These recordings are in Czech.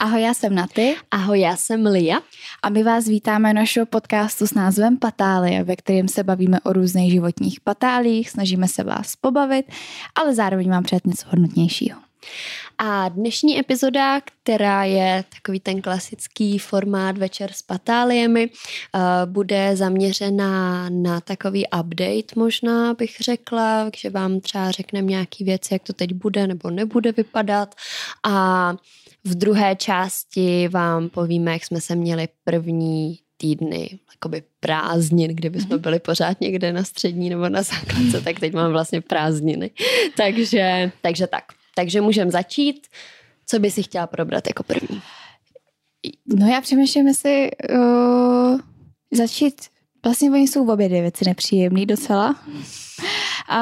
Ahoj, já jsem Naty. Ahoj, já jsem Lia. A my vás vítáme našeho podcastu s názvem Patálie, ve kterém se bavíme o různých životních patálích, snažíme se vás pobavit, ale zároveň vám přát něco hodnotnějšího. A dnešní epizoda, která je takový ten klasický formát večer s patáliemi, eh, bude zaměřená na takový update možná, bych řekla, že vám třeba řekneme nějaký věci, jak to teď bude nebo nebude vypadat a v druhé části vám povíme, jak jsme se měli první týdny jakoby prázdnin, kdyby jsme mhm. byli pořád někde na střední nebo na základce, tak teď mám vlastně prázdniny. takže, takže tak. Takže můžeme začít. Co by si chtěla probrat jako první? No já přemýšlím, jestli uh, začít, vlastně oni jsou obě dvě věci nepříjemný docela. A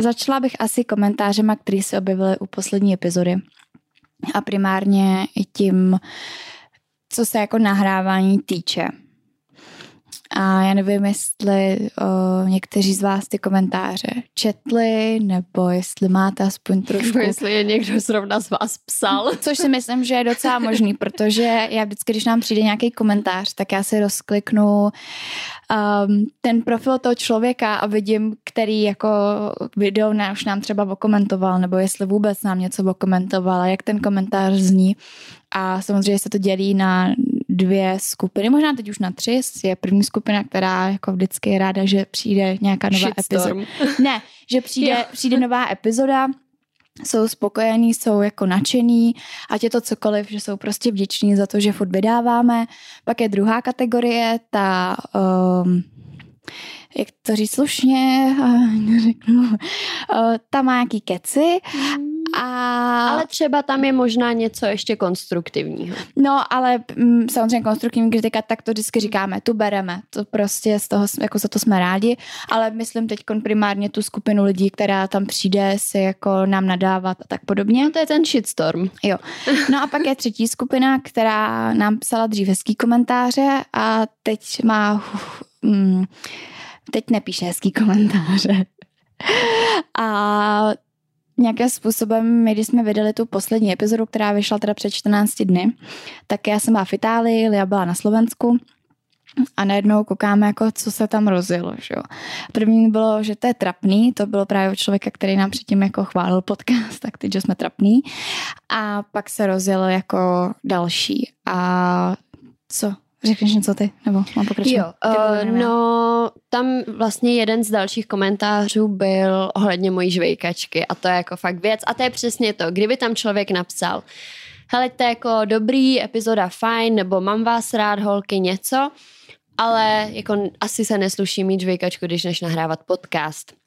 začala bych asi komentářema, které se objevily u poslední epizody. A primárně i tím, co se jako nahrávání týče. A já nevím, jestli o, někteří z vás ty komentáře četli, nebo jestli máte aspoň trošku... Nebo jestli je někdo zrovna z vás psal. Což si myslím, že je docela možný, protože já vždycky, když nám přijde nějaký komentář, tak já si rozkliknu um, ten profil toho člověka a vidím, který jako video ne, už nám třeba okomentoval, nebo jestli vůbec nám něco okomentoval a jak ten komentář zní. A samozřejmě se to dělí na dvě skupiny, možná teď už na tři. Je první skupina, která jako vždycky je ráda, že přijde nějaká nová epizoda. Ne, že přijde, přijde nová epizoda, jsou spokojení, jsou jako nadšený, ať je to cokoliv, že jsou prostě vděční za to, že furt vydáváme. Pak je druhá kategorie, ta um, jak to říct slušně, řeknu, tam má nějaký keci mm. A... Ale třeba tam je možná něco ještě konstruktivního. No, ale mm, samozřejmě konstruktivní kritika, tak to vždycky říkáme, tu bereme, to prostě z toho, jako za to jsme rádi, ale myslím teď primárně tu skupinu lidí, která tam přijde si jako nám nadávat a tak podobně. No to je ten shitstorm. Jo. No a pak je třetí skupina, která nám psala dřív hezký komentáře a teď má... Mm, teď nepíše hezký komentáře. A nějakým způsobem, my když jsme vydali tu poslední epizodu, která vyšla teda před 14 dny, tak já jsem byla v Itálii, Lia byla na Slovensku a najednou koukáme, jako, co se tam rozjelo. Že jo. První bylo, že to je trapný, to bylo právě od člověka, který nám předtím jako chválil podcast, tak teď, že jsme trapný. A pak se rozjelo jako další. A co? Řekneš něco ty, nebo mám pokračovat? Jo, uh, no tam vlastně jeden z dalších komentářů byl ohledně mojí žvejkačky a to je jako fakt věc a to je přesně to, kdyby tam člověk napsal hele, to je jako dobrý, epizoda fajn, nebo mám vás rád, holky, něco, ale jako asi se nesluší mít žvejkačku, když než nahrávat podcast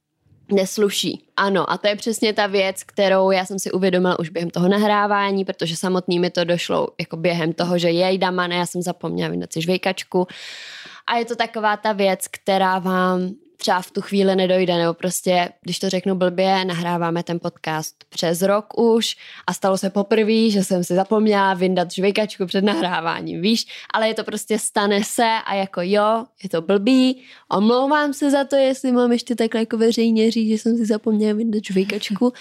nesluší. Ano, a to je přesně ta věc, kterou já jsem si uvědomila už během toho nahrávání, protože samotný mi to došlo jako během toho, že jej damane, já jsem zapomněla vydat si žvejkačku. A je to taková ta věc, která vám třeba v tu chvíli nedojde, nebo prostě, když to řeknu blbě, nahráváme ten podcast přes rok už a stalo se poprvé, že jsem si zapomněla vyndat žvejkačku před nahráváním, víš, ale je to prostě stane se a jako jo, je to blbý, omlouvám se za to, jestli mám ještě takhle jako veřejně říct, že jsem si zapomněla vyndat žvejkačku,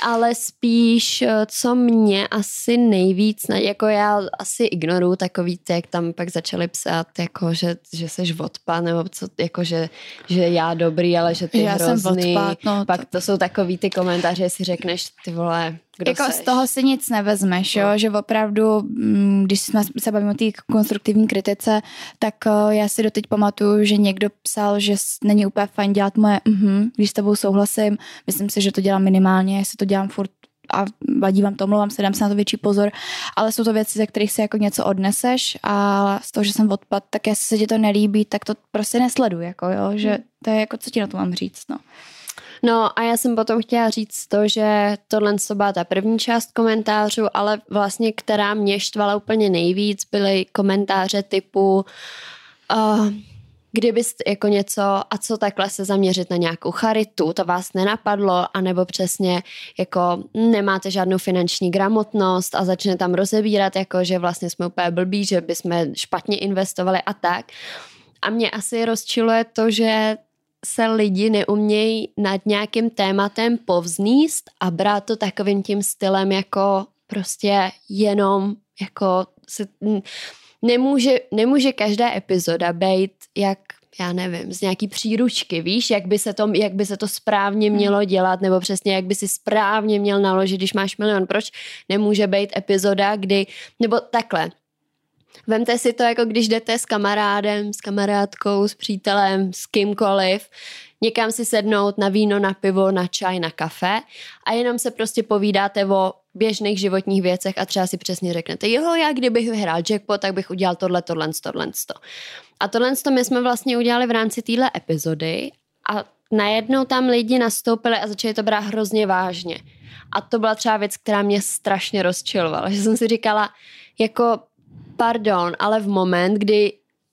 ale spíš, eh, co mě asi nejvíc, jako já asi ignoruju takový ty, jak tam pak začali psát, jako že, že seš odpad, nebo co, jako že, že já dobrý, ale že ty já hrozný. Jsem odpad, no, pak to jsou takový ty komentáře, si řekneš, ty vole, kdo jako seš? z toho si nic nevezmeš, jo? No. že opravdu, mm, když jsme se bavíme o té konstruktivní kritice, tak eh, já si doteď pamatuju, že někdo psal, že není úplně fajn dělat moje mhm, když s tebou souhlasím, myslím si, že to dělám minimálně, jestli to dělám furt a vadí vám to, mluvám se, dám se na to větší pozor, ale jsou to věci, ze kterých si jako něco odneseš a z toho, že jsem odpad, tak jestli se ti to nelíbí, tak to prostě nesleduj, jako jo, že hmm. to je jako, co ti na to mám říct, no. No a já jsem potom chtěla říct to, že tohle byla ta první část komentářů, ale vlastně která mě štvala úplně nejvíc, byly komentáře typu uh, kdybyste jako něco a co takhle se zaměřit na nějakou charitu, to vás nenapadlo, anebo přesně jako nemáte žádnou finanční gramotnost a začne tam rozebírat, jako že vlastně jsme úplně blbí, že bychom špatně investovali a tak. A mě asi rozčiluje to, že se lidi neumějí nad nějakým tématem povzníst a brát to takovým tím stylem jako prostě jenom jako se, nemůže, nemůže každá epizoda být jak já nevím, z nějaký příručky, víš, jak by, se to, jak by se to správně hmm. mělo dělat, nebo přesně jak by si správně měl naložit, když máš milion. Proč nemůže být epizoda, kdy, nebo takhle, Vemte si to, jako když jdete s kamarádem, s kamarádkou, s přítelem, s kýmkoliv, někam si sednout na víno, na pivo, na čaj, na kafe a jenom se prostě povídáte o běžných životních věcech a třeba si přesně řeknete, jo, já kdybych vyhrál jackpot, tak bych udělal tohle, tohle, tohle. A tohle my jsme vlastně udělali v rámci téhle epizody a najednou tam lidi nastoupili a začali to brát hrozně vážně. A to byla třeba věc, která mě strašně rozčilovala, že jsem si říkala, jako pardon, ale v moment, kdy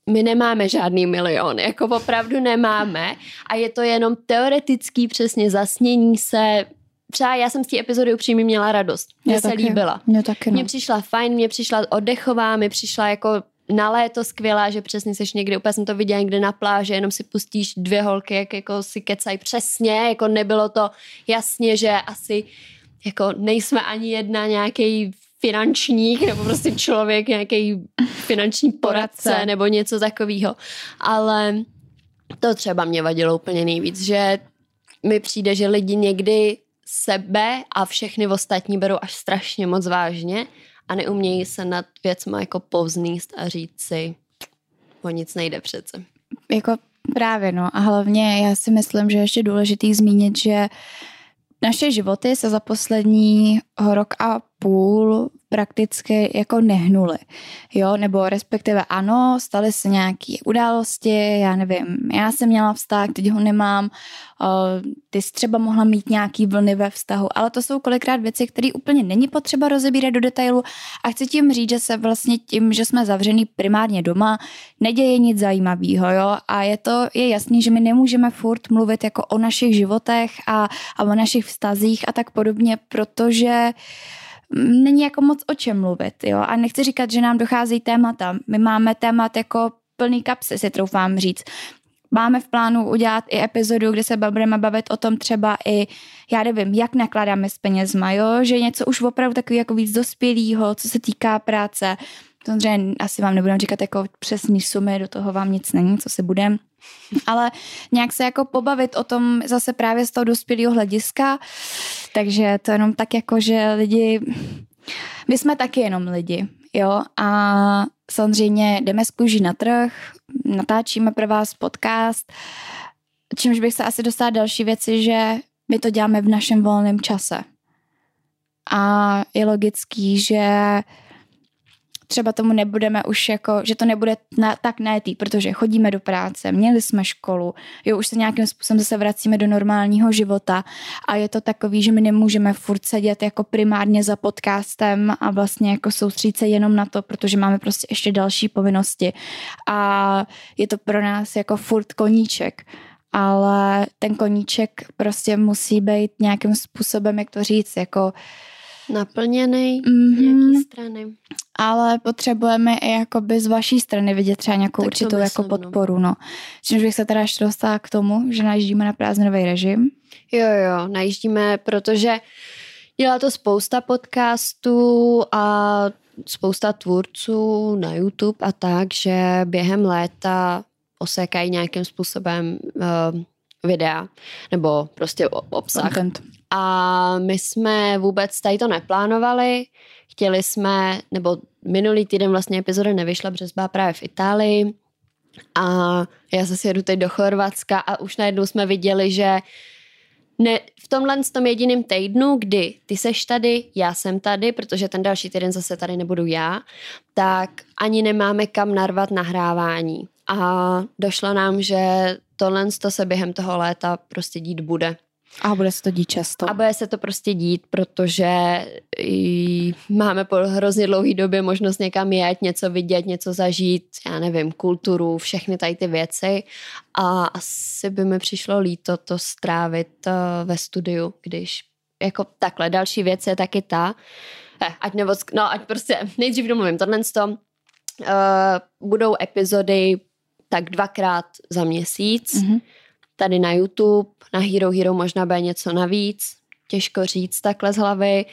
my nemáme žádný milion, jako opravdu nemáme a je to jenom teoretický přesně zasnění se třeba já jsem z té epizody upřímně měla radost. Mně se taky, líbila. Mě taky. No. Mně přišla fajn, mně přišla oddechová, mi přišla jako na léto skvělá, že přesně seš někdy, úplně jsem to viděla někde na pláži, jenom si pustíš dvě holky, jak jako si kecají přesně, jako nebylo to jasně, že asi jako nejsme ani jedna nějaký finančník nebo prostě člověk, nějaký finanční poradce, nebo něco takového. Ale to třeba mě vadilo úplně nejvíc, že mi přijde, že lidi někdy sebe a všechny ostatní berou až strašně moc vážně a neumějí se nad věcmi jako povzníst a říct si, o nic nejde přece. Jako právě no a hlavně já si myslím, že je ještě důležitý zmínit, že naše životy se za poslední rok a půl prakticky jako nehnuly, jo, nebo respektive ano, staly se nějaké události, já nevím, já jsem měla vztah, teď ho nemám, ty jsi třeba mohla mít nějaký vlny ve vztahu, ale to jsou kolikrát věci, které úplně není potřeba rozebírat do detailu a chci tím říct, že se vlastně tím, že jsme zavřený primárně doma, neděje nic zajímavého, jo, a je to, je jasný, že my nemůžeme furt mluvit jako o našich životech a, a o našich vztazích a tak podobně, protože není jako moc o čem mluvit, jo, a nechci říkat, že nám dochází témata, my máme témat jako plný kapsy, si troufám říct. Máme v plánu udělat i epizodu, kde se budeme bavit o tom třeba i, já nevím, jak nakládáme s penězma, jo? že něco už opravdu takový jako víc dospělého, co se týká práce. Samozřejmě asi vám nebudem říkat jako přesný sumy, do toho vám nic není, co si budem. Ale nějak se jako pobavit o tom zase právě z toho dospělého hlediska. Takže to jenom tak jako, že lidi, my jsme taky jenom lidi, jo, a samozřejmě jdeme z kůží na trh, natáčíme pro vás podcast, čímž bych se asi dostala další věci, že my to děláme v našem volném čase. A je logický, že třeba tomu nebudeme už jako, že to nebude na, tak najetý, protože chodíme do práce, měli jsme školu, jo, už se nějakým způsobem zase vracíme do normálního života a je to takový, že my nemůžeme furt sedět jako primárně za podcastem a vlastně jako soustředit se jenom na to, protože máme prostě ještě další povinnosti. A je to pro nás jako furt koníček ale ten koníček prostě musí být nějakým způsobem, jak to říct, jako naplněný mm-hmm. nějaký strany. Ale potřebujeme i jakoby z vaší strany vidět třeba nějakou tak určitou myslím, jako no. podporu. No. Čímž bych se teda ještě dostala k tomu, že najíždíme na prázdninový režim. Jo, jo, najíždíme, protože dělá to spousta podcastů a spousta tvůrců na YouTube a tak, že během léta osékají nějakým způsobem uh, videa nebo prostě obsah. Content. A my jsme vůbec tady to neplánovali. Chtěli jsme, nebo minulý týden vlastně epizoda nevyšla, protože byla právě v Itálii. A já zase jedu teď do Chorvatska a už najednou jsme viděli, že ne, v tomhle tom jediném týdnu, kdy ty seš tady, já jsem tady, protože ten další týden zase tady nebudu já, tak ani nemáme kam narvat nahrávání. A došlo nám, že tohle to se během toho léta prostě dít bude. A bude se to dít často. A bude se to prostě dít, protože máme po hrozně dlouhé době možnost někam jet, něco vidět, něco zažít, já nevím, kulturu, všechny tady ty věci. A asi by mi přišlo líto to strávit uh, ve studiu, když jako takhle. Další věc je taky ta, eh, ať nebo, no ať prostě nejdřív domluvím tohle uh, budou epizody tak dvakrát za měsíc. Mm-hmm tady na YouTube, na Hero Hero možná bude něco navíc, těžko říct takhle z hlavy.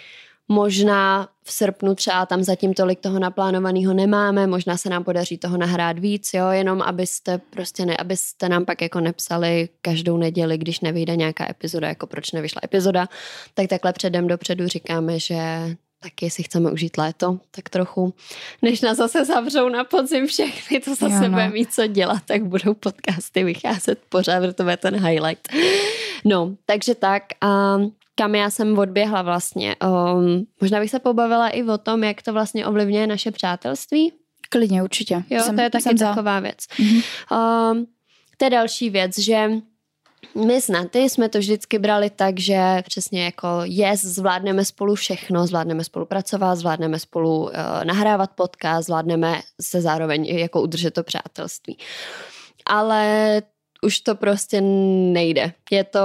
Možná v srpnu třeba tam zatím tolik toho naplánovaného nemáme, možná se nám podaří toho nahrát víc, jo, jenom abyste prostě ne, abyste nám pak jako nepsali každou neděli, když nevyjde nějaká epizoda, jako proč nevyšla epizoda, tak takhle předem dopředu říkáme, že taky si chceme užít léto, tak trochu, než nás zase zavřou na podzim všechny, to zase jo, no. bude mít co dělat, tak budou podcasty vycházet pořád, protože to bude ten highlight. No, takže tak a kam já jsem odběhla vlastně. Um, možná bych se pobavila i o tom, jak to vlastně ovlivňuje naše přátelství. Klidně, určitě. Jo, jsem, to je taky taková věc. Mm-hmm. Um, to je další věc, že my s Naty jsme to vždycky brali tak, že přesně jako yes, zvládneme spolu všechno, zvládneme spolupracovat, zvládneme spolu uh, nahrávat podcast, zvládneme se zároveň jako udržet to přátelství. Ale už to prostě nejde. Je to,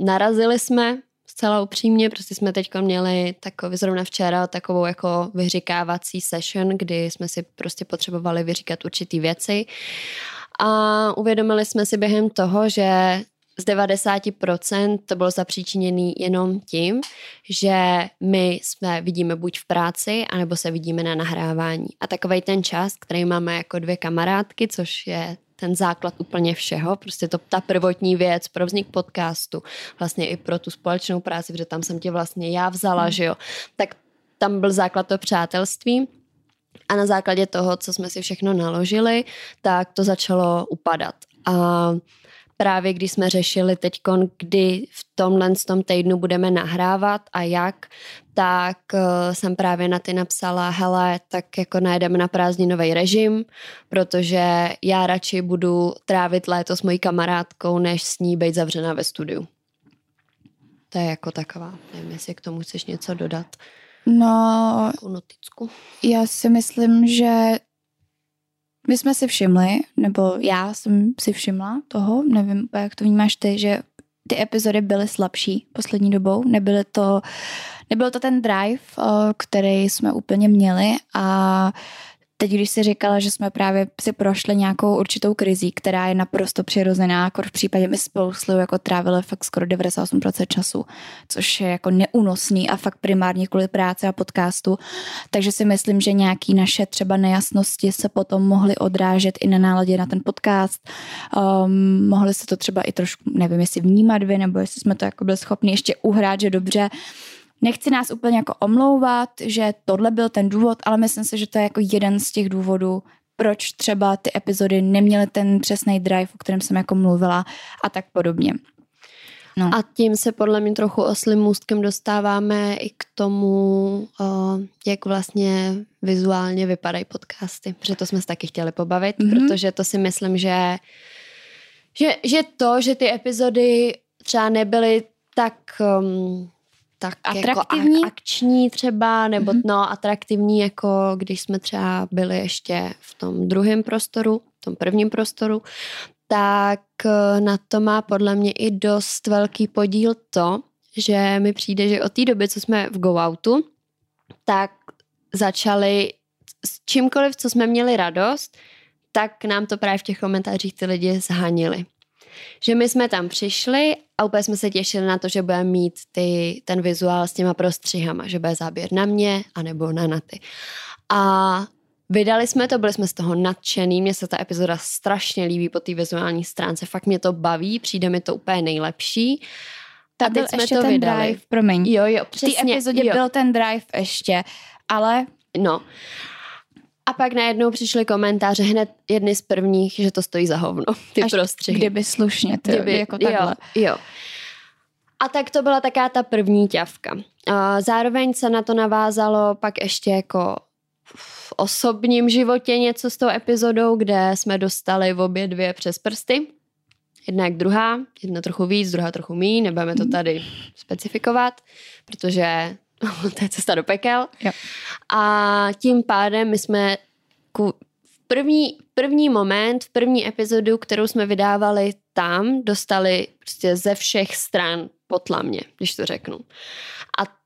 narazili jsme zcela upřímně, prostě jsme teď měli takový, zrovna včera takovou jako vyříkávací session, kdy jsme si prostě potřebovali vyříkat určitý věci a uvědomili jsme si během toho, že z 90% to bylo zapříčiněné jenom tím, že my jsme vidíme buď v práci, anebo se vidíme na nahrávání. A takový ten čas, který máme jako dvě kamarádky, což je ten základ úplně všeho, prostě to ta prvotní věc pro vznik podcastu, vlastně i pro tu společnou práci, protože tam jsem tě vlastně já vzala, hmm. že jo, tak tam byl základ to přátelství a na základě toho, co jsme si všechno naložili, tak to začalo upadat. A právě když jsme řešili teď, kdy v tomhle tom týdnu budeme nahrávat a jak, tak uh, jsem právě na ty napsala, hele, tak jako najdeme na prázdninový režim, protože já radši budu trávit léto s mojí kamarádkou, než s ní být zavřená ve studiu. To je jako taková, nevím, jestli k tomu chceš něco dodat. No, noticku. já si myslím, že my jsme si všimli, nebo já jsem si všimla toho, nevím, jak to vnímáš ty, že ty epizody byly slabší poslední dobou. Nebyly to, nebyl to ten drive, který jsme úplně měli a Teď, když si říkala, že jsme právě si prošli nějakou určitou krizí, která je naprosto přirozená, jako v případě my spolu jako trávili fakt skoro 98% času, což je jako neúnosný a fakt primárně kvůli práce a podcastu. Takže si myslím, že nějaký naše třeba nejasnosti se potom mohly odrážet i na náladě na ten podcast. Um, mohli se to třeba i trošku, nevím, jestli vnímat vy, nebo jestli jsme to jako byli schopni ještě uhrát, že dobře, Nechci nás úplně jako omlouvat, že tohle byl ten důvod, ale myslím si, že to je jako jeden z těch důvodů, proč třeba ty epizody neměly ten přesný drive, o kterém jsem jako mluvila a tak podobně. No. A tím se podle mě trochu oslým můstkem dostáváme i k tomu, jak vlastně vizuálně vypadají podcasty, protože to jsme se taky chtěli pobavit, mm-hmm. protože to si myslím, že, že, že to, že ty epizody třeba nebyly tak um, tak atraktivní? jako akční třeba, nebo mm-hmm. no atraktivní, jako když jsme třeba byli ještě v tom druhém prostoru, v tom prvním prostoru, tak eh, na to má podle mě i dost velký podíl to, že mi přijde, že od té doby, co jsme v Go Outu, tak začali s čímkoliv, co jsme měli radost, tak nám to právě v těch komentářích ty lidi zhanili že my jsme tam přišli a úplně jsme se těšili na to, že budeme mít ty, ten vizuál s těma prostřihama, že bude záběr na mě anebo na Naty. A Vydali jsme to, byli jsme z toho nadšený, mně se ta epizoda strašně líbí po té vizuální stránce, fakt mě to baví, přijde mi to úplně nejlepší. Ta byl jsme ještě to ten vydali. drive, promiň. Jo, jo, přesně. V té epizodě jo. byl ten drive ještě, ale... No. A pak najednou přišly komentáře hned jedny z prvních, že to stojí za hovno, ty Až prostřihy. Kdyby slušně, ty, kdyby, jako takhle. Jo, jo. A tak to byla taká ta první ťavka. Zároveň se na to navázalo pak ještě jako v osobním životě něco s tou epizodou, kde jsme dostali v obě dvě přes prsty. Jedna jak druhá, jedna trochu víc, druhá trochu míň, nebudeme to tady specifikovat, protože to je cesta do pekel. Jo. A tím pádem my jsme ku, v první, první moment, v první epizodu, kterou jsme vydávali tam, dostali prostě ze všech stran potlamě, když to řeknu. A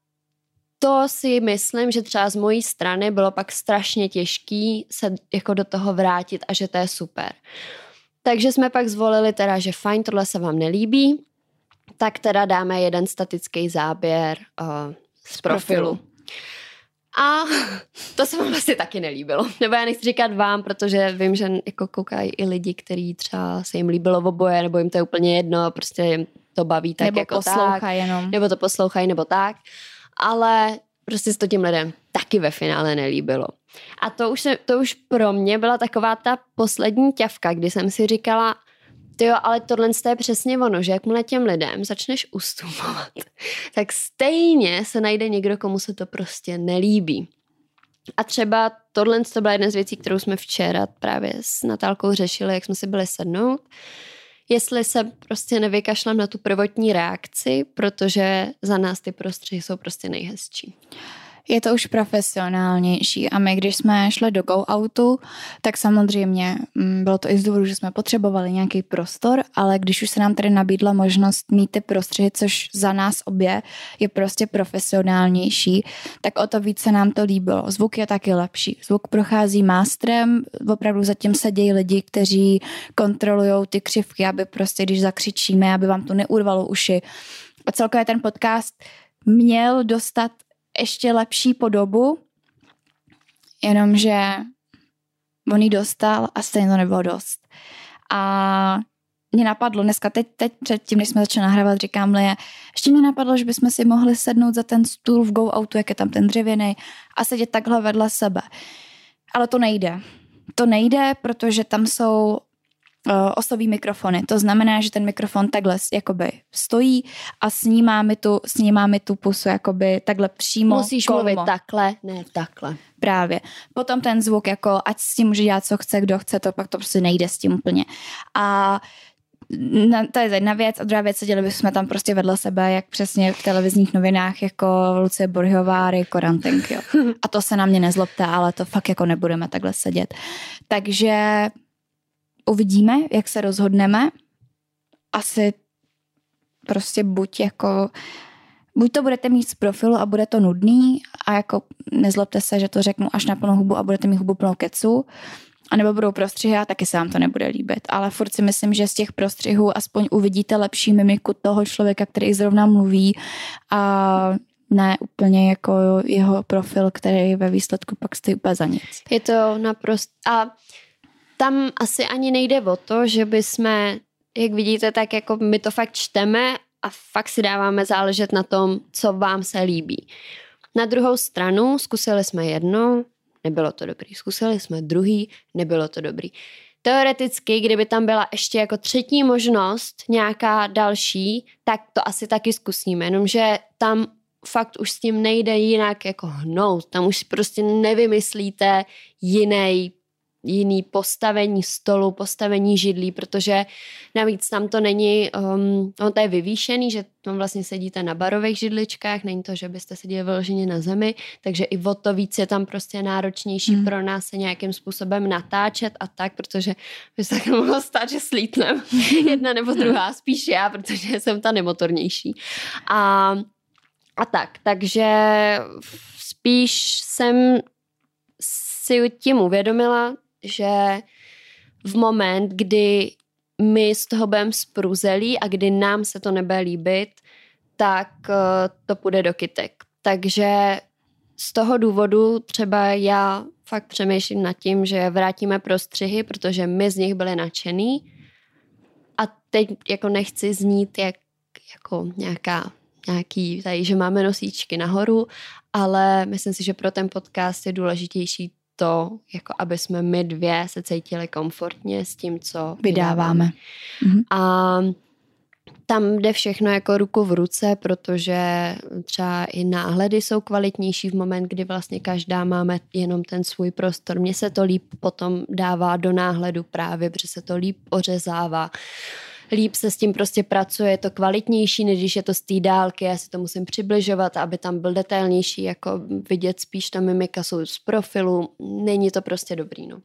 to si myslím, že třeba z mojí strany bylo pak strašně těžký se jako do toho vrátit a že to je super. Takže jsme pak zvolili teda, že fajn, tohle se vám nelíbí, tak teda dáme jeden statický záběr uh, z profilu. A to se vám asi taky nelíbilo. Nebo já nechci říkat vám, protože vím, že jako koukají i lidi, kteří třeba se jim líbilo oboje, nebo jim to je úplně jedno, prostě jim to baví tak nebo jako tak. jenom. Nebo to poslouchají, nebo tak. Ale prostě se to těm lidem taky ve finále nelíbilo. A to už, se, to už pro mě byla taková ta poslední ťavka, kdy jsem si říkala, ty jo, ale tohle je přesně ono, že jakmile těm lidem začneš ustupovat, tak stejně se najde někdo, komu se to prostě nelíbí. A třeba tohle to byla jedna z věcí, kterou jsme včera právě s Natálkou řešili, jak jsme si byli sednout. Jestli se prostě nevykašlem na tu prvotní reakci, protože za nás ty prostředí jsou prostě nejhezčí je to už profesionálnější a my, když jsme šli do go outu, tak samozřejmě mm, bylo to i z důvodu, že jsme potřebovali nějaký prostor, ale když už se nám tady nabídla možnost mít ty prostředí, což za nás obě je prostě profesionálnější, tak o to více nám to líbilo. Zvuk je taky lepší. Zvuk prochází mástrem, opravdu zatím sedějí lidi, kteří kontrolují ty křivky, aby prostě, když zakřičíme, aby vám to neurvalo uši. A celkově ten podcast měl dostat ještě lepší podobu, jenomže on ji dostal a stejně to nebylo dost. A mě napadlo dneska, teď, teď předtím, než jsme začali nahrávat, říkám je, ještě mě napadlo, že bychom si mohli sednout za ten stůl v Go Autu, jak je tam ten dřevěný, a sedět takhle vedle sebe. Ale to nejde. To nejde, protože tam jsou osový mikrofony. To znamená, že ten mikrofon takhle jakoby stojí a snímá mi tu, snímá mi tu pusu jakoby takhle přímo Musíš kolmo. mluvit takhle, ne takhle. Právě. Potom ten zvuk, jako ať s tím může dělat, co chce, kdo chce, to pak to prostě nejde s tím úplně. A na, to je jedna věc. A druhá věc, seděli bychom tam prostě vedle sebe, jak přesně v televizních novinách, jako Lucie Borhová, Rico Rantenk, jo. A to se na mě nezlobte, ale to fakt jako nebudeme takhle sedět. Takže uvidíme, jak se rozhodneme. Asi prostě buď jako buď to budete mít z profilu a bude to nudný a jako nezlobte se, že to řeknu až na plnou hubu a budete mít hubu plnou kecu, a nebo budou prostřihy a taky se vám to nebude líbit. Ale furt si myslím, že z těch prostřihů aspoň uvidíte lepší mimiku toho člověka, který zrovna mluví a ne úplně jako jeho profil, který ve výsledku pak stojí úplně za nic. Je to naprosto... A tam asi ani nejde o to, že by jsme, jak vidíte, tak jako my to fakt čteme a fakt si dáváme záležet na tom, co vám se líbí. Na druhou stranu zkusili jsme jedno, nebylo to dobrý. Zkusili jsme druhý, nebylo to dobrý. Teoreticky, kdyby tam byla ještě jako třetí možnost, nějaká další, tak to asi taky zkusíme, jenomže tam fakt už s tím nejde jinak jako hnout. Tam už prostě nevymyslíte jiný jiný postavení stolu, postavení židlí, protože navíc tam to není, um, on to je vyvýšený, že tam vlastně sedíte na barových židličkách, není to, že byste seděli vyloženě na zemi, takže i o to víc je tam prostě náročnější hmm. pro nás se nějakým způsobem natáčet a tak, protože by se tak mohlo stát, že slítnem jedna nebo druhá, spíš já, protože jsem ta nemotornější. A, a tak, takže spíš jsem si tím uvědomila, že v moment, kdy my z toho budeme spruzelí a kdy nám se to nebude líbit, tak uh, to půjde do kytek. Takže z toho důvodu třeba já fakt přemýšlím nad tím, že vrátíme prostřihy, protože my z nich byli nadšený a teď jako nechci znít jak, jako nějaká nějaký, tady, že máme nosíčky nahoru, ale myslím si, že pro ten podcast je důležitější to, jako aby jsme my dvě se cítili komfortně s tím, co vydáváme. vydáváme. Mhm. A tam jde všechno jako ruku v ruce, protože třeba i náhledy jsou kvalitnější v moment, kdy vlastně každá máme jenom ten svůj prostor. Mně se to líp potom dává do náhledu právě, protože se to líp ořezává líp se s tím prostě pracuje, je to kvalitnější, než když je to z té dálky, já si to musím přibližovat, aby tam byl detailnější, jako vidět spíš ta mimika jsou z profilu, není to prostě dobrý, no.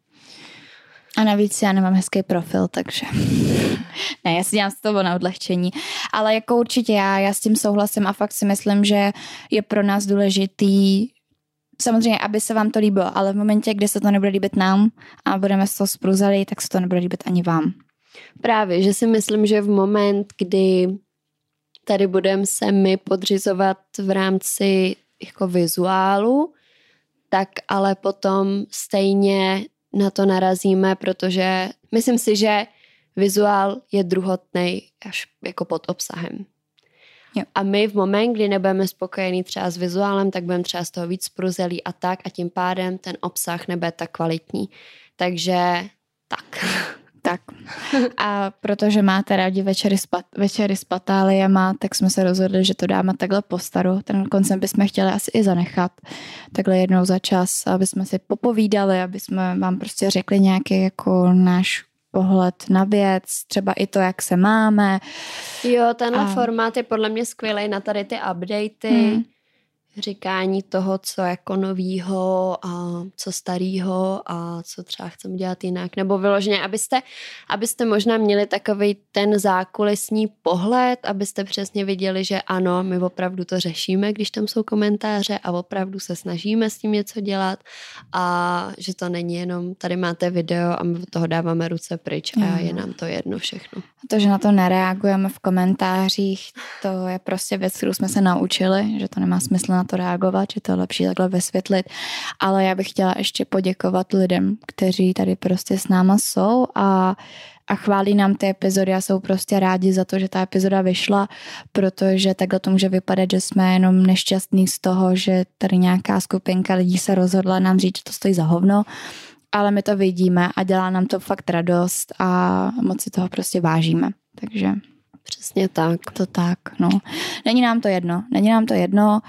A navíc já nemám hezký profil, takže ne, já si dělám z toho na odlehčení. Ale jako určitě já, já s tím souhlasím a fakt si myslím, že je pro nás důležitý samozřejmě, aby se vám to líbilo, ale v momentě, kdy se to nebude líbit nám a budeme z toho spruzali, tak se to nebude líbit ani vám. Právě, že si myslím, že v moment, kdy tady budeme se my podřizovat v rámci jako vizuálu, tak ale potom stejně na to narazíme, protože myslím si, že vizuál je druhotný až jako pod obsahem. Jo. A my v moment, kdy nebudeme spokojení třeba s vizuálem, tak budeme třeba z toho víc pruzelí a tak a tím pádem ten obsah nebude tak kvalitní. Takže tak. Tak. A protože máte rádi večery s, pat, večery s patáliema, tak jsme se rozhodli, že to dáme takhle po staru. Ten koncert bychom chtěli asi i zanechat. Takhle jednou za čas, aby jsme si popovídali, aby jsme vám prostě řekli nějaký jako náš pohled na věc, třeba i to, jak se máme. Jo, tenhle a... formát je podle mě skvělý na tady ty updaty. Hmm říkání toho, co jako novýho a co starýho a co třeba chceme dělat jinak. Nebo vyloženě, abyste, abyste možná měli takový ten zákulisní pohled, abyste přesně viděli, že ano, my opravdu to řešíme, když tam jsou komentáře a opravdu se snažíme s tím něco dělat a že to není jenom, tady máte video a my od toho dáváme ruce pryč a je nám to jedno všechno. To, že na to nereagujeme v komentářích, to je prostě věc, kterou jsme se naučili, že to nemá smysl na to reagovat, že to je lepší takhle vysvětlit. Ale já bych chtěla ještě poděkovat lidem, kteří tady prostě s náma jsou a a chválí nám ty epizody a jsou prostě rádi za to, že ta epizoda vyšla, protože takhle to může vypadat, že jsme jenom nešťastní z toho, že tady nějaká skupinka lidí se rozhodla nám říct, že to stojí za hovno, ale my to vidíme a dělá nám to fakt radost a moc si toho prostě vážíme. Takže Přesně tak. To tak, no. Není nám to jedno, není nám to jedno,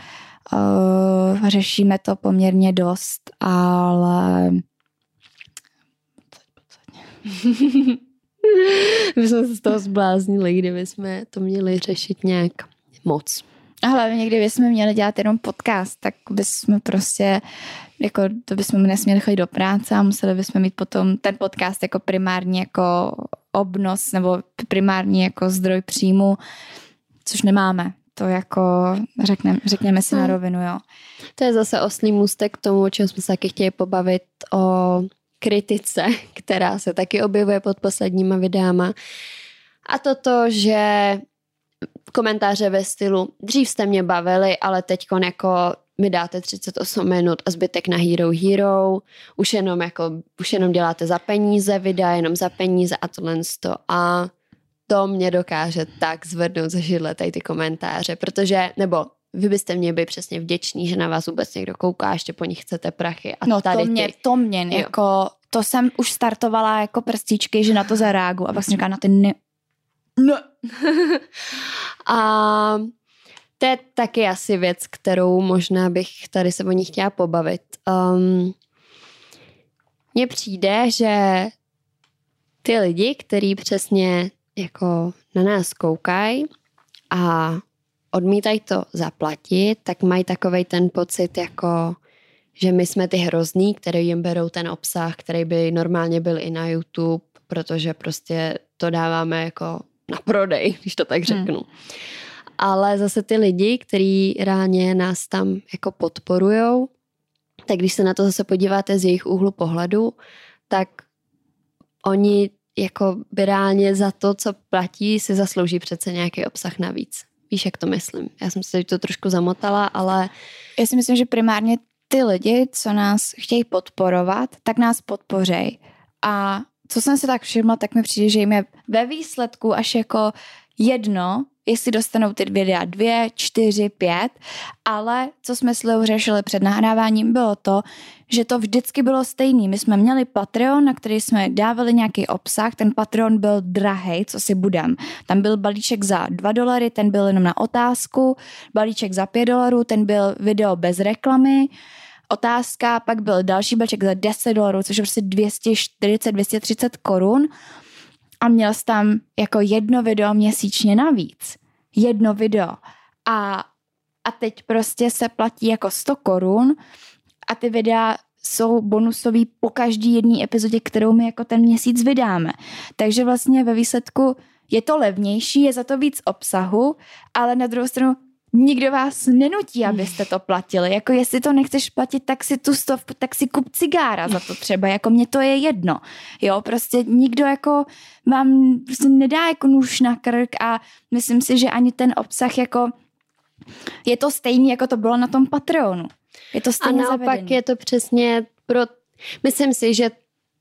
uh, řešíme to poměrně dost, ale My jsme se z toho zbláznili, kdyby jsme to měli řešit nějak moc. A hlavně někdy bychom měli dělat jenom podcast, tak bychom prostě, jako to bychom nesměli chodit do práce a museli bychom mít potom ten podcast jako primární jako obnos nebo primární jako zdroj příjmu, což nemáme. To jako řekneme, řekněme si na hmm. rovinu, jo. To je zase oslý můstek k tomu, o čem jsme se taky chtěli pobavit, o kritice, která se taky objevuje pod posledníma videama. A toto, že komentáře ve stylu dřív jste mě bavili, ale teď jako mi dáte 38 minut a zbytek na Hero Hero, už jenom, jako, už jenom děláte za peníze videa, jenom za peníze a tohle to. A to mě dokáže tak zvednout ze židle tady ty komentáře, protože, nebo vy byste mě byli přesně vděční, že na vás vůbec někdo kouká, ještě po nich chcete prachy. A no tady to mě, ty... to mě, jako, to jsem už startovala jako prstíčky, že na to zareagu a pak jsem říkala na ty ne... ne. a to je taky asi věc, kterou možná bych tady se o ní chtěla pobavit. Um, mně přijde, že ty lidi, kteří přesně jako na nás koukají a odmítají to zaplatit, tak mají takový ten pocit jako, že my jsme ty hrozný, který jim berou ten obsah, který by normálně byl i na YouTube, protože prostě to dáváme jako na prodej, když to tak hmm. řeknu. Hmm. Ale zase ty lidi, kteří reálně nás tam jako podporujou, tak když se na to zase podíváte z jejich úhlu pohledu, tak oni jako by reálně za to, co platí, si zaslouží přece nějaký obsah navíc. Víš, jak to myslím? Já jsem se to trošku zamotala, ale... Já si myslím, že primárně ty lidi, co nás chtějí podporovat, tak nás podpořej. A co jsem si tak všimla, tak mi přijde, že jim je ve výsledku až jako jedno, jestli dostanou ty videa dvě, čtyři, pět, ale co jsme s Lou řešili před nahráváním, bylo to, že to vždycky bylo stejný. My jsme měli Patreon, na který jsme dávali nějaký obsah, ten Patreon byl drahý, co si budem. Tam byl balíček za 2 dolary, ten byl jenom na otázku, balíček za 5 dolarů, ten byl video bez reklamy, otázka, pak byl další balíček za 10 dolarů, což je prostě 240-230 korun a měl jsi tam jako jedno video měsíčně navíc. Jedno video. A, a teď prostě se platí jako 100 korun a ty videa jsou bonusový po každý jedné epizodě, kterou my jako ten měsíc vydáme. Takže vlastně ve výsledku je to levnější, je za to víc obsahu, ale na druhou stranu nikdo vás nenutí, abyste to platili. Jako jestli to nechceš platit, tak si tu stovku, tak si kup cigára za to třeba. Jako mě to je jedno. Jo, prostě nikdo jako vám prostě nedá jako nůž na krk a myslím si, že ani ten obsah jako je to stejný, jako to bylo na tom Patreonu. Je to stejně A naopak zavedený. je to přesně pro... Myslím si, že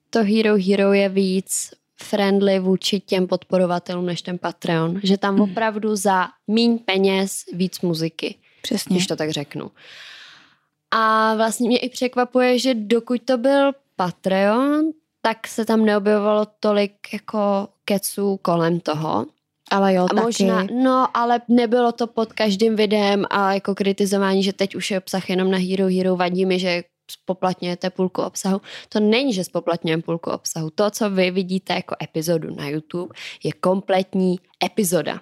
to Hero Hero je víc friendly vůči těm podporovatelům než ten Patreon. Že tam Mm. opravdu za míň peněz víc muziky, Přesně. když to tak řeknu. A vlastně mě i překvapuje, že dokud to byl Patreon, tak se tam neobjevovalo tolik jako keců kolem toho. Ale jo, A taky. možná, no, ale nebylo to pod každým videem a jako kritizování, že teď už je obsah jenom na Hero Hero, vadí mi, že spoplatňujete půlku obsahu. To není, že spoplatňujeme půlku obsahu. To, co vy vidíte jako epizodu na YouTube, je kompletní epizoda.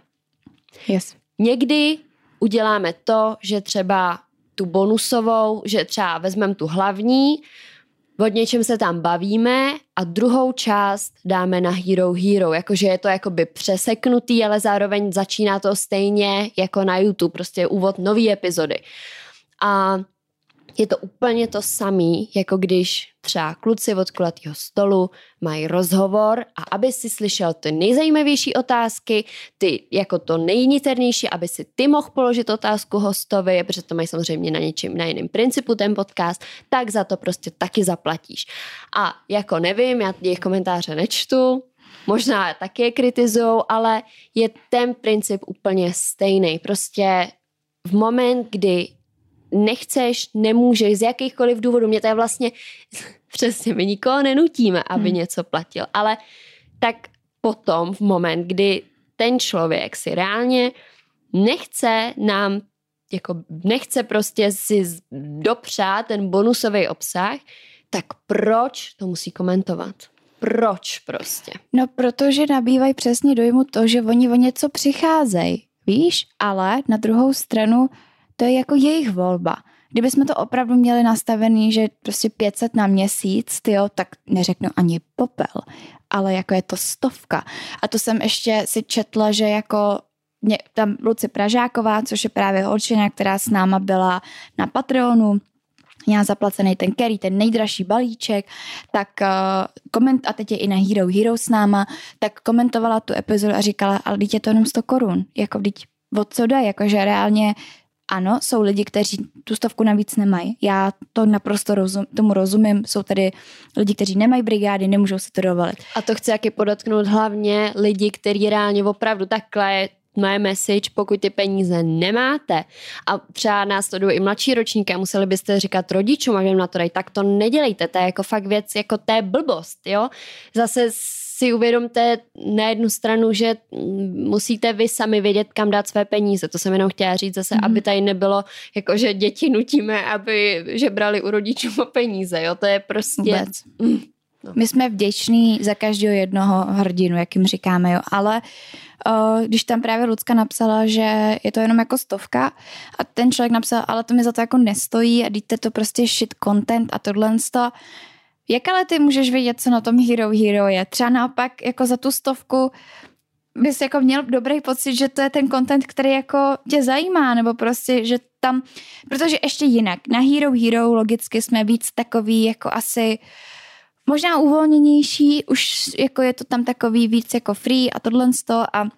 Yes. Někdy uděláme to, že třeba tu bonusovou, že třeba vezmeme tu hlavní, o něčem se tam bavíme a druhou část dáme na Hero Hero, jakože je to jakoby přeseknutý, ale zároveň začíná to stejně jako na YouTube, prostě úvod nový epizody. A je to úplně to samý, jako když třeba kluci od kulatého stolu mají rozhovor a aby si slyšel ty nejzajímavější otázky, ty jako to nejniternější, aby si ty mohl položit otázku hostovi, protože to mají samozřejmě na něčím, na jiném principu ten podcast, tak za to prostě taky zaplatíš. A jako nevím, já jejich komentáře nečtu, možná taky je kritizujou, ale je ten princip úplně stejný. Prostě v moment, kdy nechceš, nemůžeš, z jakýchkoliv důvodů, mě to je vlastně, přesně, my nikoho nenutíme, aby hmm. něco platil, ale tak potom v moment, kdy ten člověk si reálně nechce nám, jako nechce prostě si dopřát ten bonusový obsah, tak proč to musí komentovat? Proč prostě? No, protože nabývají přesně dojmu to, že oni o něco přicházejí, víš? Ale na druhou stranu to je jako jejich volba. Kdyby jsme to opravdu měli nastavený, že prostě 500 na měsíc, tyjo, tak neřeknu ani popel, ale jako je to stovka. A to jsem ještě si četla, že jako mě, tam Luci Pražáková, což je právě holčina, která s náma byla na Patreonu, měla zaplacený ten carry, ten nejdražší balíček, tak uh, koment, a teď je i na Hero Hero s náma, tak komentovala tu epizodu a říkala, ale je to jenom 100 korun, jako teď od co jde, jakože reálně ano, jsou lidi, kteří tu stovku navíc nemají. Já to naprosto rozum, tomu rozumím. Jsou tady lidi, kteří nemají brigády, nemůžou si to dovolit. A to chci taky podotknout hlavně lidi, kteří reálně opravdu takhle moje message, pokud ty peníze nemáte a třeba nás to i mladší ročníky a museli byste říkat rodičům, a jim na to dají, tak to nedělejte, to je jako fakt věc, jako to je blbost, jo. Zase si uvědomte na jednu stranu, že musíte vy sami vědět, kam dát své peníze. To jsem jenom chtěla říct zase, mm-hmm. aby tady nebylo, jako že děti nutíme, aby že brali u rodičů peníze, jo. To je prostě... Vůbec. Mm, No. My jsme vděční za každého jednoho hrdinu, jak jim říkáme, jo. Ale uh, když tam právě Lucka napsala, že je to jenom jako stovka a ten člověk napsal, ale to mi za to jako nestojí a dejte to prostě shit content a tohle to, jak ale ty můžeš vědět, co na tom Hero Hero je? Třeba naopak jako za tu stovku bys jako měl dobrý pocit, že to je ten content, který jako tě zajímá, nebo prostě, že tam, protože ještě jinak, na Hero Hero logicky jsme víc takový jako asi možná uvolněnější, už jako je to tam takový víc jako free a tohle to a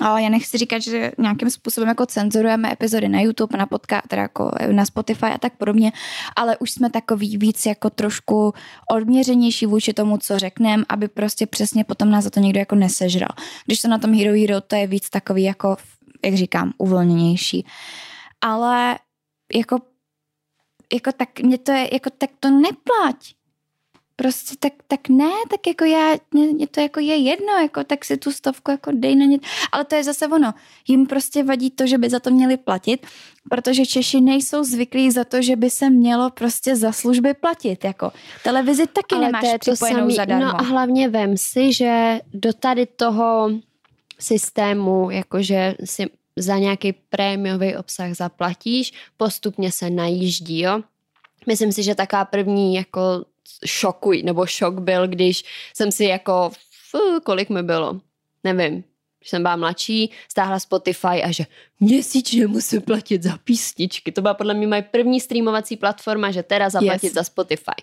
a já nechci říkat, že nějakým způsobem jako cenzurujeme epizody na YouTube, na podcast, teda jako na Spotify a tak podobně, ale už jsme takový víc jako trošku odměřenější vůči tomu, co řekneme, aby prostě přesně potom nás za to někdo jako nesežral. Když to na tom Hero Hero, to je víc takový jako, jak říkám, uvolněnější. Ale jako, jako tak mě to je, jako tak to neplať prostě tak, tak ne, tak jako já, mě to jako je jedno, jako tak si tu stovku jako dej na ně. Ale to je zase ono. Jim prostě vadí to, že by za to měli platit, protože Češi nejsou zvyklí za to, že by se mělo prostě za služby platit. Jako televizi taky Ale nemáš to je to připojenou samý. zadarmo. No a hlavně vem si, že do tady toho systému, jakože si za nějaký prémiový obsah zaplatíš, postupně se najíždí, jo. Myslím si, že taková první jako šokuj, nebo šok byl, když jsem si jako, fů, kolik mi bylo, nevím, když jsem byla mladší, stáhla Spotify a že měsíčně musím platit za písničky. To byla podle mě moje první streamovací platforma, že teda zaplatit Yes. za Spotify.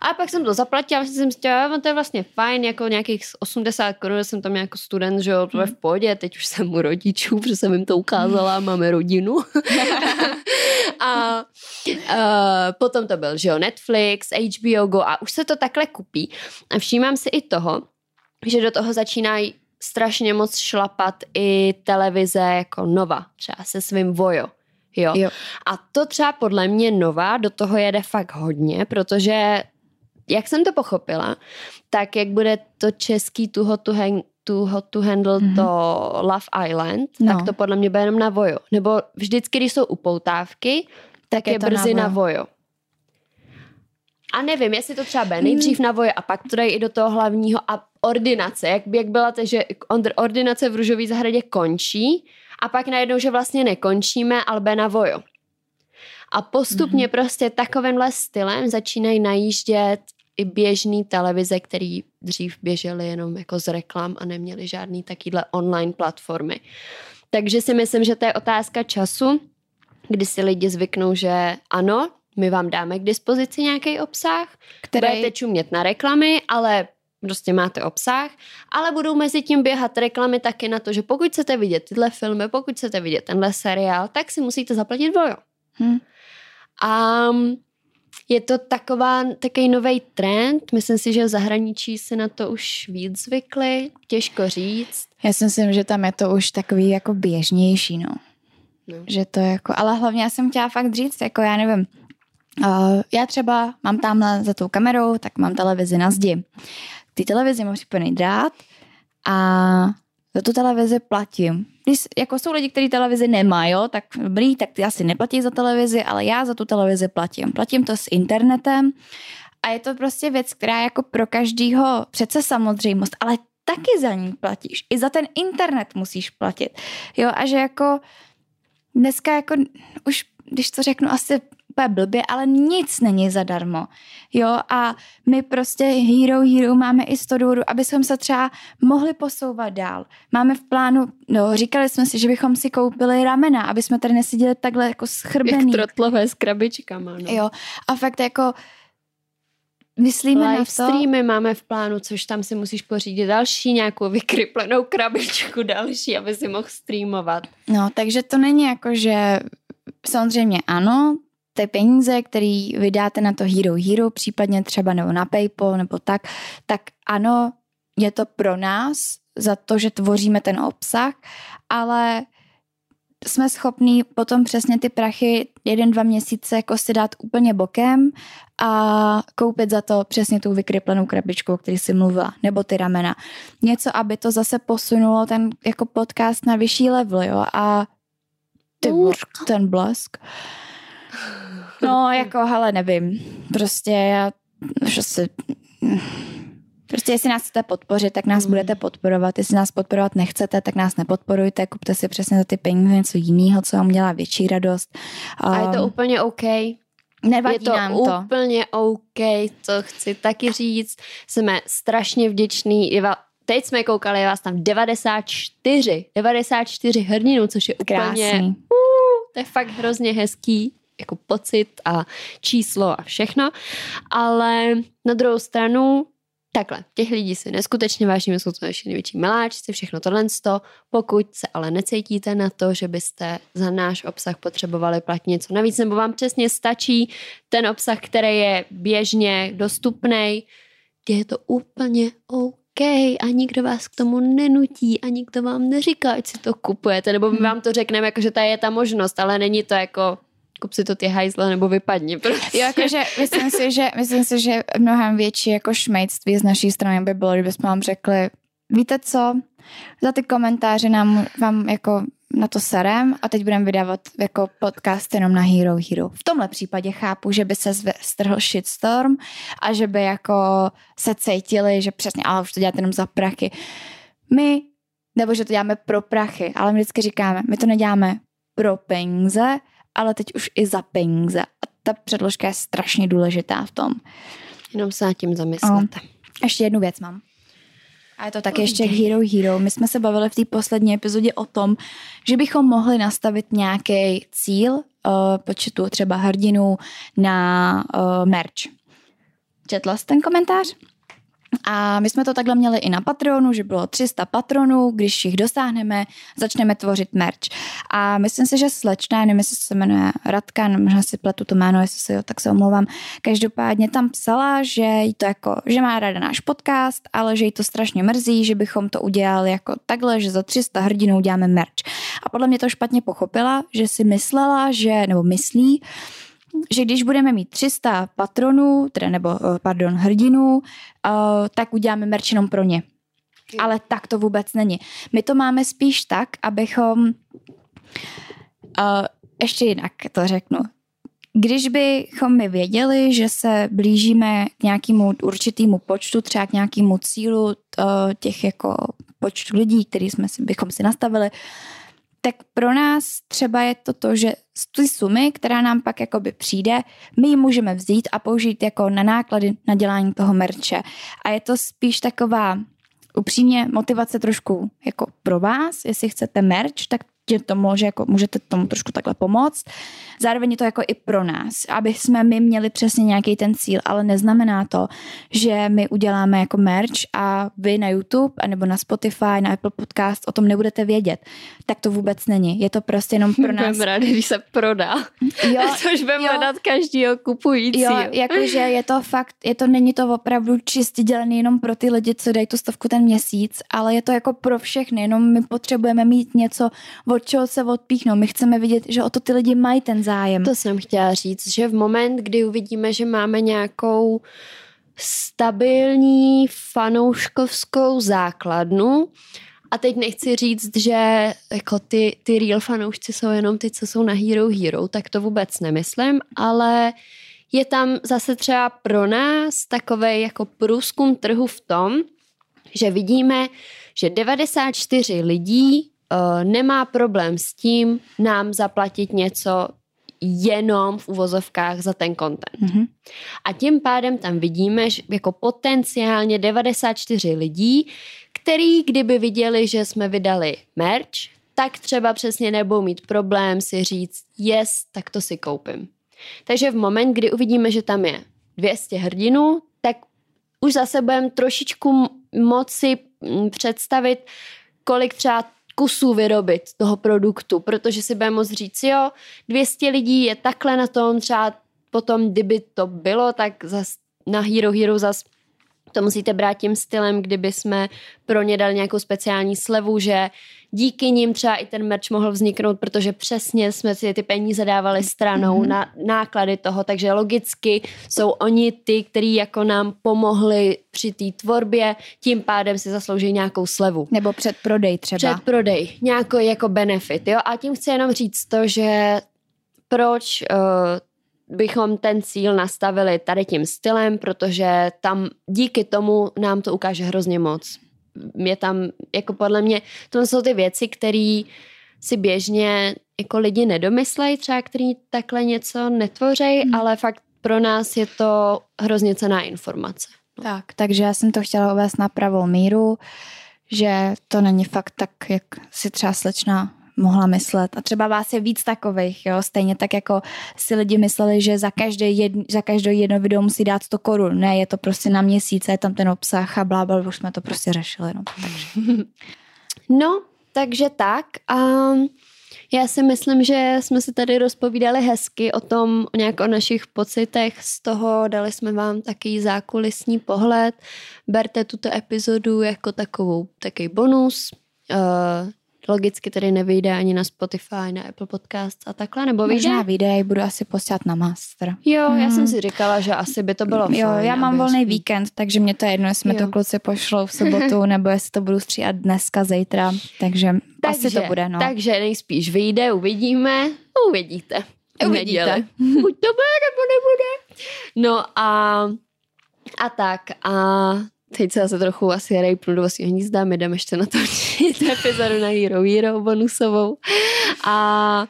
A pak jsem to zaplatila, jsem si říkala, to je vlastně fajn, jako nějakých 80 korun, jsem tam jako student, že jo, to je v pohodě, teď už jsem u rodičů, protože jsem jim to ukázala, máme rodinu. a uh, potom to byl, že jo, Netflix, HBO Go a už se to takhle kupí. A všímám si i toho, že do toho začínají strašně moc šlapat i televize jako Nova, třeba se svým Vojo. Jo. jo. A to třeba podle mě Nova do toho jede fakt hodně, protože jak jsem to pochopila, tak jak bude to český tuho to, hang, tuho to handle mm-hmm. to Love Island, no. tak to podle mě bude jenom na Vojo. Nebo vždycky, když jsou upoutávky, tak, tak je, je brzy na vojo. A nevím, jestli to třeba bude nejdřív na voje a pak to dají i do toho hlavního a ordinace, jak, jak byla to, že ordinace v Ružové zahradě končí a pak najednou, že vlastně nekončíme, ale bude na vojo. A postupně mm-hmm. prostě takovýmhle stylem začínají najíždět i běžný televize, který dřív běžely jenom jako z reklam a neměly žádný takýhle online platformy. Takže si myslím, že to je otázka času, kdy si lidi zvyknou, že ano, my vám dáme k dispozici nějaký obsah, který... budete čumět na reklamy, ale prostě máte obsah, ale budou mezi tím běhat reklamy taky na to, že pokud chcete vidět tyhle filmy, pokud chcete vidět tenhle seriál, tak si musíte zaplatit vojo. Hmm. A je to taková, takový nový trend. Myslím si, že v zahraničí si na to už víc zvykli. Těžko říct. Já si myslím, že tam je to už takový jako běžnější, no. no. Že to jako, ale hlavně já jsem chtěla fakt říct, jako já nevím, uh, já třeba mám tamhle za tou kamerou, tak mám televizi na zdi. Ty televizi mám připojený drát a za tu televizi platím. Když, jako jsou lidi, kteří televizi nemají, jo, tak dobrý, tak ty asi neplatí za televizi, ale já za tu televizi platím. Platím to s internetem a je to prostě věc, která je jako pro každýho přece samozřejmost, ale taky za ní platíš. I za ten internet musíš platit. Jo, a že jako dneska jako už, když to řeknu asi úplně blbě, ale nic není zadarmo. Jo, a my prostě Hero Hero máme i 100 dolarů, aby jsme se třeba mohli posouvat dál. Máme v plánu, no, říkali jsme si, že bychom si koupili ramena, aby jsme tady neseděli takhle jako schrbený. Jak trotlové s krabičkama, no. Jo, a fakt jako Myslíme Live na to. streamy máme v plánu, což tam si musíš pořídit další nějakou vykryplenou krabičku další, aby si mohl streamovat. No, takže to není jako, že samozřejmě ano, ty peníze, které vydáte na to Hero Hero, případně třeba nebo na PayPal nebo tak, tak ano, je to pro nás za to, že tvoříme ten obsah, ale jsme schopní potom přesně ty prachy jeden, dva měsíce jako si dát úplně bokem a koupit za to přesně tu vykryplenou krabičku, o který jsi mluvila, nebo ty ramena. Něco, aby to zase posunulo ten jako podcast na vyšší level, jo, a ty, ten blesk. No, jako, hele, nevím. Prostě já, že si, Prostě jestli nás chcete podpořit, tak nás mm. budete podporovat. Jestli nás podporovat nechcete, tak nás nepodporujte. Kupte si přesně za ty peníze něco jiného, co vám dělá větší radost. Um, a je to úplně OK. Nevadí je to nám to. úplně OK, to chci taky říct. Jsme strašně vděční. Teď jsme koukali, je vás tam 94. 94 hrdinů, což je Krásný. úplně... Uh, to je fakt hrozně hezký jako pocit a číslo a všechno, ale na druhou stranu Takhle, těch lidí si neskutečně vážíme, jsou to naši největší miláčci, všechno tohle. Pokud se ale necítíte na to, že byste za náš obsah potřebovali platit něco navíc, nebo vám přesně stačí ten obsah, který je běžně dostupný, je to úplně OK a nikdo vás k tomu nenutí a nikdo vám neříká, ať si to kupujete, nebo my hmm. vám to řekneme, jako že ta je ta možnost, ale není to jako kup si to ty hajzle nebo vypadni. Prostě. Jo, jakože myslím si, že, myslím si, že mnohem větší jako šmejství z naší strany by bylo, kdybychom vám řekli, víte co, za ty komentáře nám vám jako na to serem a teď budeme vydávat jako podcast jenom na Hero Hero. V tomhle případě chápu, že by se strhl shitstorm a že by jako se cítili, že přesně, ale už to děláte jenom za prachy. My, nebo že to děláme pro prachy, ale my vždycky říkáme, my to neděláme pro peníze, ale teď už i za peníze. A ta předložka je strašně důležitá v tom. Jenom se nad tím zamyslete. ještě jednu věc mám. A je to taky ještě k Hero Hero. My jsme se bavili v té poslední epizodě o tom, že bychom mohli nastavit nějaký cíl uh, počtu třeba hrdinů na uh, merch. četla jsi ten komentář? A my jsme to takhle měli i na Patronu, že bylo 300 patronů, když jich dosáhneme, začneme tvořit merch. A myslím si, že slečna, nevím, jestli se jmenuje Radka, možná si pletu to jméno, jestli se jo, tak se omlouvám. Každopádně tam psala, že jí to jako, že má ráda náš podcast, ale že jí to strašně mrzí, že bychom to udělali jako takhle, že za 300 hrdinů děláme merch. A podle mě to špatně pochopila, že si myslela, že, nebo myslí, že když budeme mít 300 patronů, teda nebo, eh, pardon, hrdinů, uh, tak uděláme merch jenom pro ně. Ale tak to vůbec není. My to máme spíš tak, abychom uh, ještě jinak to řeknu. Když bychom my věděli, že se blížíme k nějakému určitému počtu, třeba k nějakému cílu těch jako počtu lidí, který jsme si, bychom si nastavili, tak pro nás třeba je to to, že z ty sumy, která nám pak jakoby přijde, my ji můžeme vzít a použít jako na náklady na dělání toho merče. A je to spíš taková upřímně motivace trošku jako pro vás, jestli chcete merch, tak že to může, jako, můžete tomu trošku takhle pomoct. Zároveň je to jako i pro nás, aby jsme my měli přesně nějaký ten cíl, ale neznamená to, že my uděláme jako merch a vy na YouTube nebo na Spotify, na Apple Podcast o tom nebudete vědět. Tak to vůbec není. Je to prostě jenom pro nás. Budeme rádi, když se prodá. Jo, Což budeme hledat každýho kupující. Jo, jakože je to fakt, je to, není to opravdu čistě dělený jenom pro ty lidi, co dají tu stovku ten měsíc, ale je to jako pro všechny, jenom my potřebujeme mít něco, od čeho se odpíchnou. My chceme vidět, že o to ty lidi mají ten zájem. To jsem chtěla říct, že v moment, kdy uvidíme, že máme nějakou stabilní fanouškovskou základnu, a teď nechci říct, že jako ty, ty real fanoušci jsou jenom ty, co jsou na Hero Hero, tak to vůbec nemyslím, ale je tam zase třeba pro nás takový jako průzkum trhu v tom, že vidíme, že 94 lidí nemá problém s tím nám zaplatit něco jenom v uvozovkách za ten content. Mm-hmm. A tím pádem tam vidíme že jako potenciálně 94 lidí, který kdyby viděli, že jsme vydali merch, tak třeba přesně nebudou mít problém si říct, yes, tak to si koupím. Takže v moment, kdy uvidíme, že tam je 200 hrdinů, tak už zase budeme trošičku moci představit, kolik třeba kusů vyrobit toho produktu, protože si budeme moct říct, jo, 200 lidí je takhle na tom, třeba potom, kdyby to bylo, tak zas na Hero Hero zas to musíte brát tím stylem, kdyby jsme pro ně dali nějakou speciální slevu, že díky nim třeba i ten merch mohl vzniknout, protože přesně jsme si ty peníze dávali stranou mm-hmm. na náklady toho, takže logicky jsou oni ty, kteří jako nám pomohli při té tvorbě, tím pádem si zaslouží nějakou slevu. Nebo předprodej třeba. Předprodej, nějaký jako benefit, jo. A tím chci jenom říct to, že proč uh, bychom ten cíl nastavili tady tím stylem, protože tam díky tomu nám to ukáže hrozně moc. Je tam, jako podle mě, to jsou ty věci, které si běžně jako lidi nedomyslejí, třeba který takhle něco netvoří, hmm. ale fakt pro nás je to hrozně cená informace. No. Tak, takže já jsem to chtěla uvést na pravou míru, že to není fakt tak, jak si třeba slečna mohla myslet. A třeba vás je víc takových, jo, stejně tak jako si lidi mysleli, že za každé, jed, za každé jedno video musí dát 100 korun. Ne, je to prostě na měsíc, je tam ten obsah a blá, blá, už jsme to prostě řešili. No, takže. no takže tak. A já si myslím, že jsme si tady rozpovídali hezky o tom, nějak o našich pocitech z toho, dali jsme vám taky zákulisní pohled. Berte tuto epizodu jako takovou, takový bonus. Logicky tedy nevyjde ani na Spotify, na Apple Podcast a takhle, nebo vyjde? Možná vyjde, budu asi posílat na master. Jo, hmm. já jsem si říkala, že asi by to bylo Jo, fajn, já mám volný aspoň... víkend, takže mě to je jedno, jestli mi to kluci pošlou v sobotu, nebo jestli to budu stříhat dneska, zítra, takže, takže asi to bude, no. Takže nejspíš vyjde, uvidíme, uvidíte. Uvidíte. Buď to bude, nebo nebude. No a a tak a teď se zase trochu asi rejpnu do vlastního hnízda, my jdeme ještě na to epizodu na Hero Hero bonusovou. A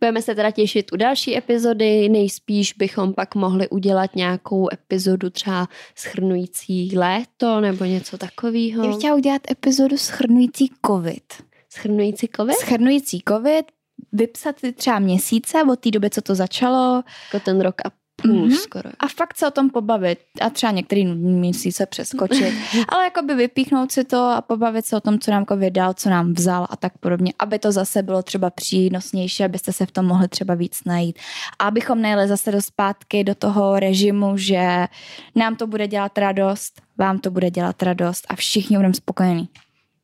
budeme se teda těšit u další epizody, nejspíš bychom pak mohli udělat nějakou epizodu třeba schrnující léto nebo něco takového. Já bych chtěla udělat epizodu schrnující covid. Schrnující covid? Schrnující covid, vypsat třeba měsíce od té doby, co to začalo. Jako ten rok a půl Mhm. skoro. A fakt se o tom pobavit a třeba některý měsíce přeskočit, ale jako by vypíchnout si to a pobavit se o tom, co nám COVID dal, co nám vzal a tak podobně, aby to zase bylo třeba přínosnější, abyste se v tom mohli třeba víc najít. A abychom nejeli zase do zpátky do toho režimu, že nám to bude dělat radost, vám to bude dělat radost a všichni budeme spokojení.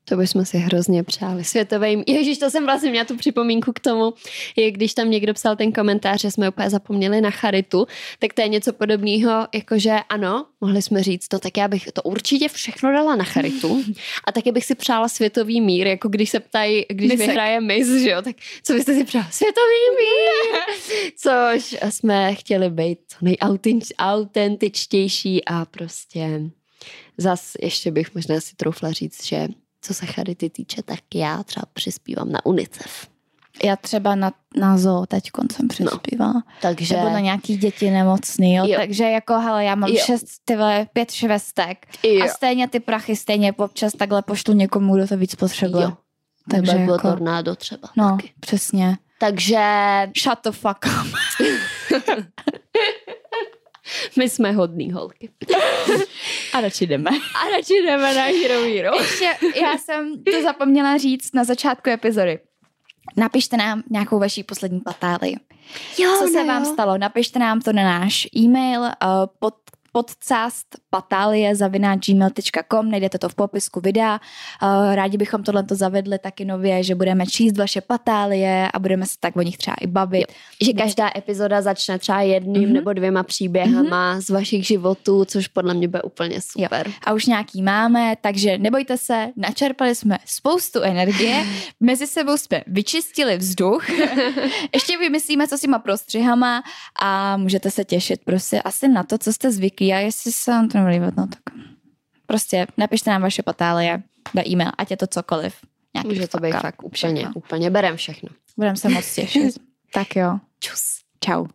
To bychom si hrozně přáli. Světovým. Ježíš, to jsem vlastně měla tu připomínku k tomu, je když tam někdo psal ten komentář, že jsme úplně zapomněli na charitu, tak to je něco podobného, jakože ano, mohli jsme říct, to tak já bych to určitě všechno dala na charitu a taky bych si přála světový mír, jako když se ptají, když Misek. vyhraje mis, že jo, tak co byste si přála? Světový mír! Což jsme chtěli být co nejautentičtější a prostě zas ještě bych možná si troufla říct, že co se charity týče, tak já třeba přispívám na UNICEF. Já třeba na, na zoo teď koncem přispívala. Takže Nebo na nějaký děti nemocný, jo? Jo. takže jako hele, já mám Jo. šest, ty vole, pět švestek jo, a stejně ty prachy stejně občas takhle pošlu někomu, kdo to víc potřebuje. jo. Takže bylo jako- tornádo třeba. No, Taky. přesně. Takže Shut the fuck up. my jsme hodný holky. A radši jdeme. A radši jdeme na Hero Hero. Ještě, já jsem to zapomněla říct na začátku epizody. Napište nám nějakou vaší poslední patáli. Jo, Co se no vám jo. stalo? Napište nám to na náš e-mail uh, pod podcast patálie gmail.com, najdete to v popisku videa. Uh, rádi bychom tohle to zavedli taky nově, že budeme číst vaše patálie a budeme se tak o nich třeba i bavit. Že každá epizoda začne třeba jedním Mhm. nebo dvěma příběhama z vašich životů, což podle mě bude úplně super. a už nějaký máme, takže nebojte se, načerpali jsme spoustu energie, mezi sebou jsme vyčistili vzduch, ještě vymyslíme, co s těma prostřihama a můžete se těšit prostě asi na to, co jste zvyklí a jestli se vám to nebude no tak prostě napište nám vaše patálie na e-mail, ať je to cokoliv. Nějaký Může to být fakt úplně, úplně berem všechno. Budeme se moc těšit. tak jo, Čus. čau.